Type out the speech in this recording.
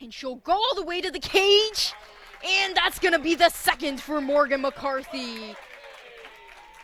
And she'll go all the way to the cage. And that's going to be the second for Morgan McCarthy.